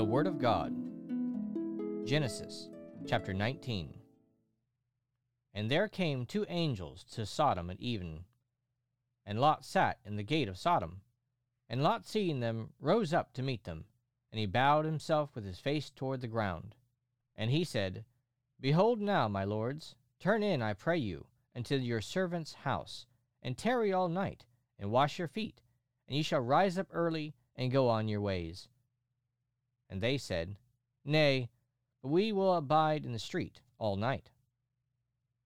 The Word of God. Genesis chapter 19. And there came two angels to Sodom at even. And Lot sat in the gate of Sodom. And Lot, seeing them, rose up to meet them. And he bowed himself with his face toward the ground. And he said, Behold now, my lords, turn in, I pray you, into your servant's house, and tarry all night, and wash your feet, and ye shall rise up early, and go on your ways. And they said, Nay, but we will abide in the street all night.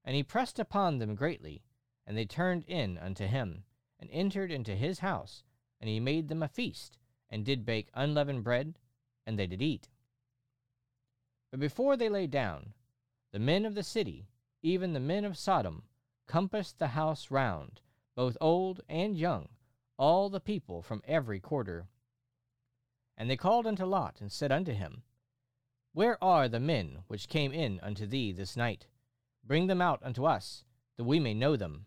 And he pressed upon them greatly, and they turned in unto him, and entered into his house, and he made them a feast, and did bake unleavened bread, and they did eat. But before they lay down, the men of the city, even the men of Sodom, compassed the house round, both old and young, all the people from every quarter. And they called unto Lot, and said unto him, Where are the men which came in unto thee this night? Bring them out unto us, that we may know them.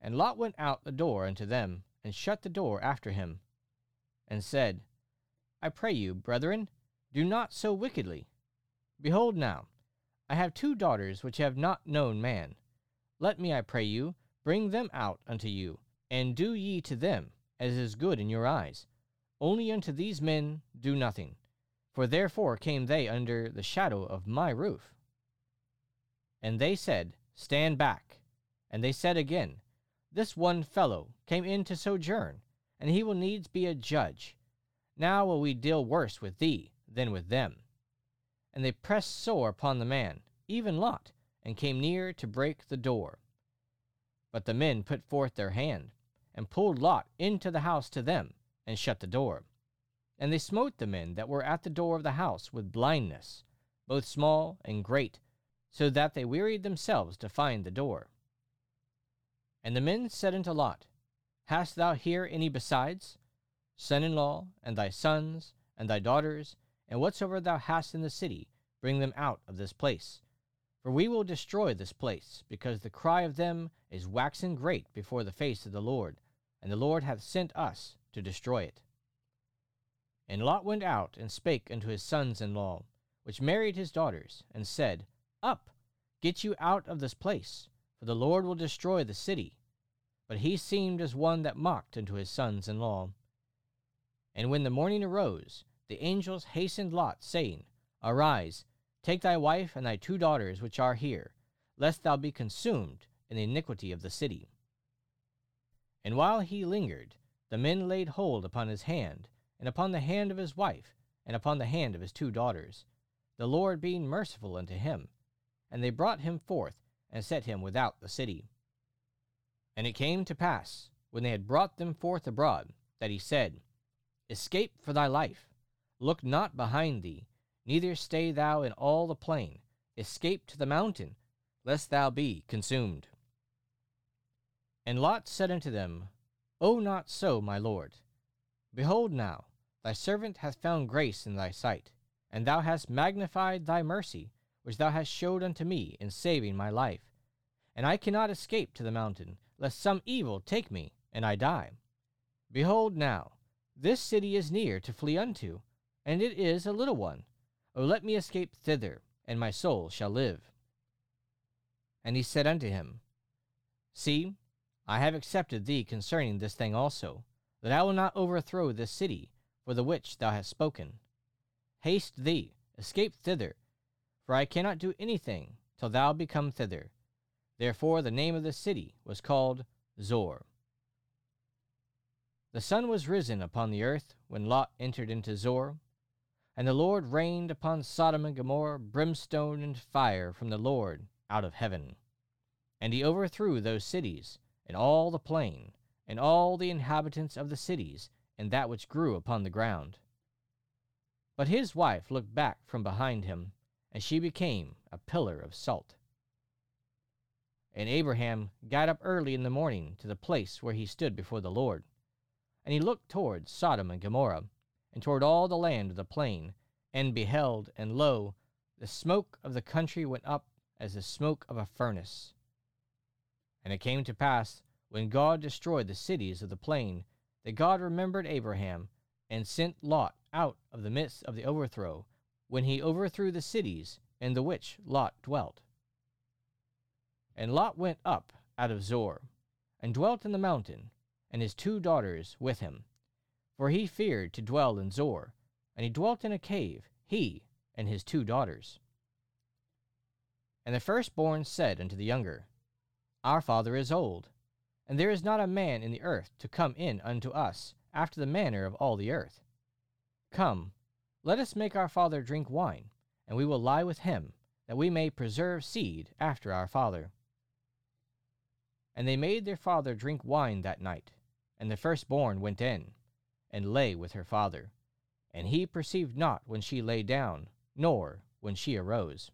And Lot went out the door unto them, and shut the door after him, and said, I pray you, brethren, do not so wickedly. Behold now, I have two daughters which have not known man. Let me, I pray you, bring them out unto you, and do ye to them as is good in your eyes. Only unto these men do nothing, for therefore came they under the shadow of my roof. And they said, Stand back. And they said again, This one fellow came in to sojourn, and he will needs be a judge. Now will we deal worse with thee than with them. And they pressed sore upon the man, even Lot, and came near to break the door. But the men put forth their hand, and pulled Lot into the house to them, and shut the door. And they smote the men that were at the door of the house with blindness, both small and great, so that they wearied themselves to find the door. And the men said unto Lot, Hast thou here any besides? Son in law, and thy sons, and thy daughters, and whatsoever thou hast in the city, bring them out of this place. For we will destroy this place, because the cry of them is waxen great before the face of the Lord, and the Lord hath sent us to destroy it. And Lot went out and spake unto his sons in law, which married his daughters, and said, Up, get you out of this place, for the Lord will destroy the city. But he seemed as one that mocked unto his sons in law. And when the morning arose, the angels hastened Lot, saying, Arise, take thy wife and thy two daughters which are here, lest thou be consumed in the iniquity of the city. And while he lingered, the men laid hold upon his hand, and upon the hand of his wife, and upon the hand of his two daughters, the Lord being merciful unto him. And they brought him forth, and set him without the city. And it came to pass, when they had brought them forth abroad, that he said, Escape for thy life, look not behind thee, neither stay thou in all the plain, escape to the mountain, lest thou be consumed. And Lot said unto them, O not so, my lord. Behold now, thy servant hath found grace in thy sight, and thou hast magnified thy mercy, which thou hast showed unto me in saving my life. And I cannot escape to the mountain, lest some evil take me, and I die. Behold now, this city is near to flee unto, and it is a little one. O let me escape thither, and my soul shall live. And he said unto him, See, I have accepted thee concerning this thing also, that I will not overthrow this city for the which thou hast spoken. Haste thee, escape thither, for I cannot do anything till thou be come thither. Therefore the name of the city was called Zoar. The sun was risen upon the earth when Lot entered into Zoar, and the Lord rained upon Sodom and Gomorrah brimstone and fire from the Lord out of heaven. And he overthrew those cities, and all the plain, and all the inhabitants of the cities, and that which grew upon the ground. But his wife looked back from behind him, and she became a pillar of salt. And Abraham got up early in the morning to the place where he stood before the Lord. And he looked toward Sodom and Gomorrah, and toward all the land of the plain, and beheld, and lo, the smoke of the country went up as the smoke of a furnace. And it came to pass, when God destroyed the cities of the plain, that God remembered Abraham, and sent Lot out of the midst of the overthrow, when he overthrew the cities in the which Lot dwelt. And Lot went up out of Zoar, and dwelt in the mountain, and his two daughters with him. For he feared to dwell in Zoar, and he dwelt in a cave, he and his two daughters. And the firstborn said unto the younger, Our father is old, and there is not a man in the earth to come in unto us after the manner of all the earth. Come, let us make our father drink wine, and we will lie with him, that we may preserve seed after our father. And they made their father drink wine that night, and the firstborn went in, and lay with her father. And he perceived not when she lay down, nor when she arose.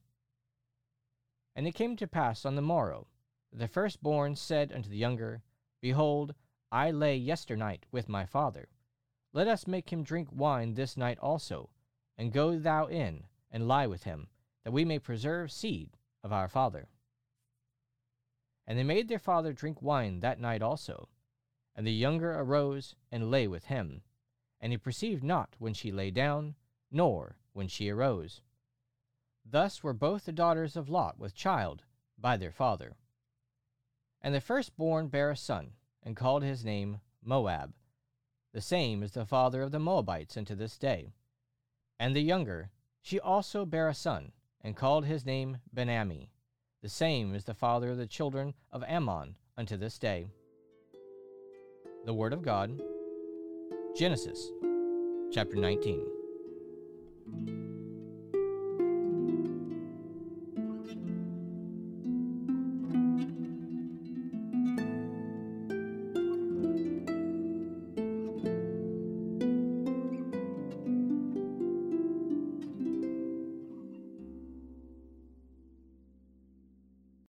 And it came to pass on the morrow, the firstborn said unto the younger, Behold, I lay yesternight with my father. Let us make him drink wine this night also, and go thou in, and lie with him, that we may preserve seed of our father. And they made their father drink wine that night also. And the younger arose and lay with him. And he perceived not when she lay down, nor when she arose. Thus were both the daughters of Lot with child by their father. And the firstborn bare a son, and called his name Moab. The same is the father of the Moabites unto this day. And the younger, she also bare a son, and called his name Benammi. The same is the father of the children of Ammon unto this day. The Word of God, Genesis chapter 19.